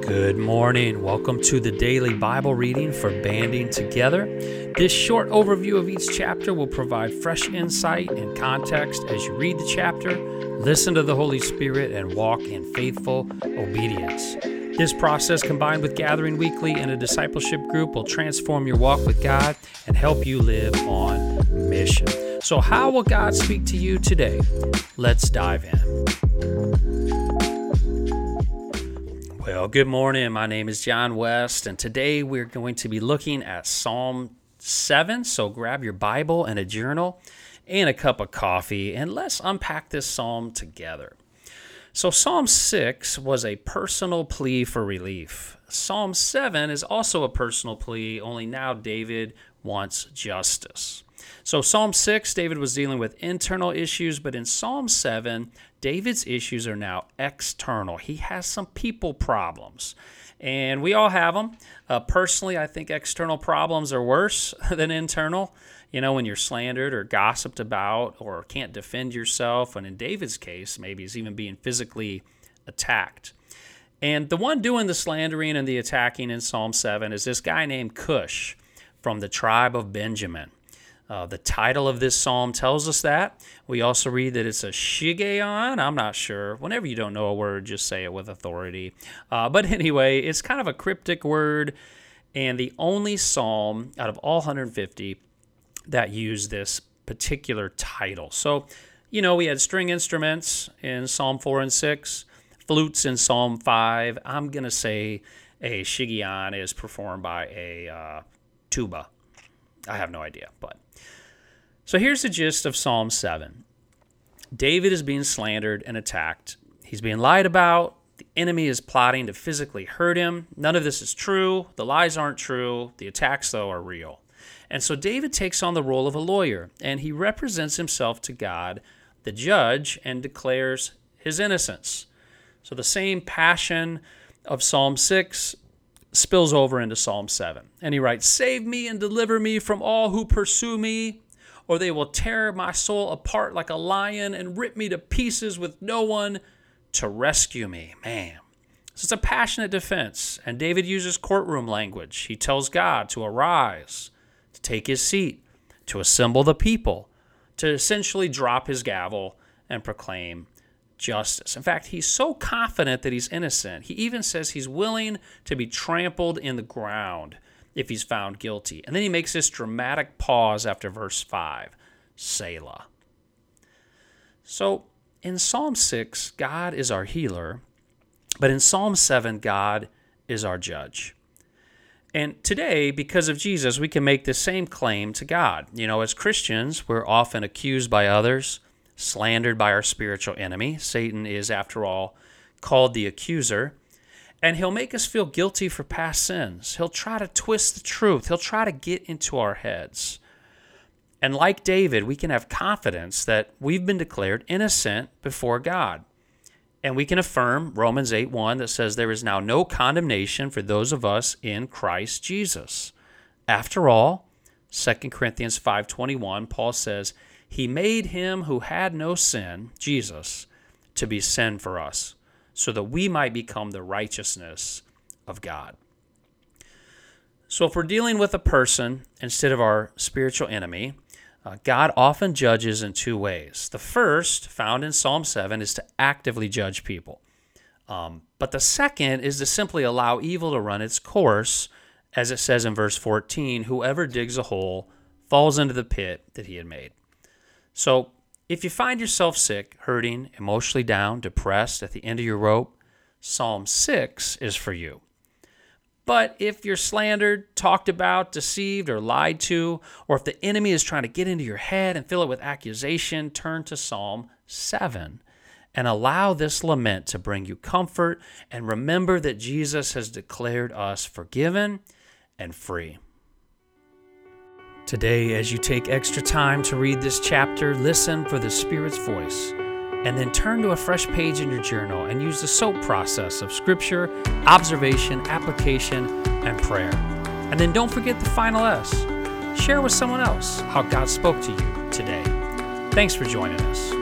Good morning. Welcome to the daily Bible reading for Banding Together. This short overview of each chapter will provide fresh insight and context as you read the chapter, listen to the Holy Spirit, and walk in faithful obedience. This process, combined with gathering weekly in a discipleship group, will transform your walk with God and help you live on mission. So, how will God speak to you today? Let's dive in. Well, good morning. My name is Jon Wiest, and today we're going to be looking at Psalm 7. So, grab your Bible and a journal and a cup of coffee, and let's unpack this psalm together. So, Psalm 6 was a personal plea for relief. Psalm 7 is also a personal plea, only now David wants justice. So, Psalm 6, David was dealing with internal issues, but in Psalm 7, David's issues are now external. He has some people problems, and we all have them. Uh, personally, I think external problems are worse than internal you know, when you're slandered or gossiped about or can't defend yourself. And in David's case, maybe he's even being physically attacked. And the one doing the slandering and the attacking in Psalm 7 is this guy named Cush from the tribe of Benjamin. Uh, the title of this psalm tells us that. We also read that it's a shiggaion. I'm not sure. Whenever you don't know a word, just say it with authority. Uh, but anyway, it's kind of a cryptic word, and the only psalm out of all 150 that use this particular title. So, you know, we had string instruments in Psalm 4 and 6, flutes in Psalm 5. I'm going to say a shiggaion is performed by a uh, tuba. I have no idea, but. So here's the gist of Psalm 7 David is being slandered and attacked. He's being lied about. The enemy is plotting to physically hurt him. None of this is true. The lies aren't true. The attacks, though, are real. And so David takes on the role of a lawyer, and he represents himself to God, the judge, and declares his innocence. So the same passion of Psalm 6 spills over into Psalm 7. And he writes, Save me and deliver me from all who pursue me, or they will tear my soul apart like a lion and rip me to pieces with no one to rescue me. Man. So it's a passionate defense. And David uses courtroom language. He tells God to arise to take his seat, to assemble the people, to essentially drop his gavel and proclaim justice. In fact, he's so confident that he's innocent, he even says he's willing to be trampled in the ground if he's found guilty. And then he makes this dramatic pause after verse 5 Selah. So in Psalm 6, God is our healer, but in Psalm 7, God is our judge. And today, because of Jesus, we can make the same claim to God. You know, as Christians, we're often accused by others, slandered by our spiritual enemy. Satan is, after all, called the accuser. And he'll make us feel guilty for past sins. He'll try to twist the truth, he'll try to get into our heads. And like David, we can have confidence that we've been declared innocent before God. And we can affirm Romans 8 1 that says, There is now no condemnation for those of us in Christ Jesus. After all, 2 Corinthians 5:21 Paul says he made him who had no sin Jesus to be sin for us so that we might become the righteousness of God. So if we're dealing with a person instead of our spiritual enemy, uh, God often judges in two ways. The first, found in Psalm 7, is to actively judge people. Um, but the second is to simply allow evil to run its course, as it says in verse 14 whoever digs a hole falls into the pit that he had made. So if you find yourself sick, hurting, emotionally down, depressed, at the end of your rope, Psalm 6 is for you. But if you're slandered, talked about, deceived, or lied to, or if the enemy is trying to get into your head and fill it with accusation, turn to Psalm 7 and allow this lament to bring you comfort and remember that Jesus has declared us forgiven and free. Today, as you take extra time to read this chapter, listen for the Spirit's voice and then turn to a fresh page in your journal and use the SOAP process of scripture, observation, application, and prayer. And then don't forget the final S. Share with someone else how God spoke to you today. Thanks for joining us.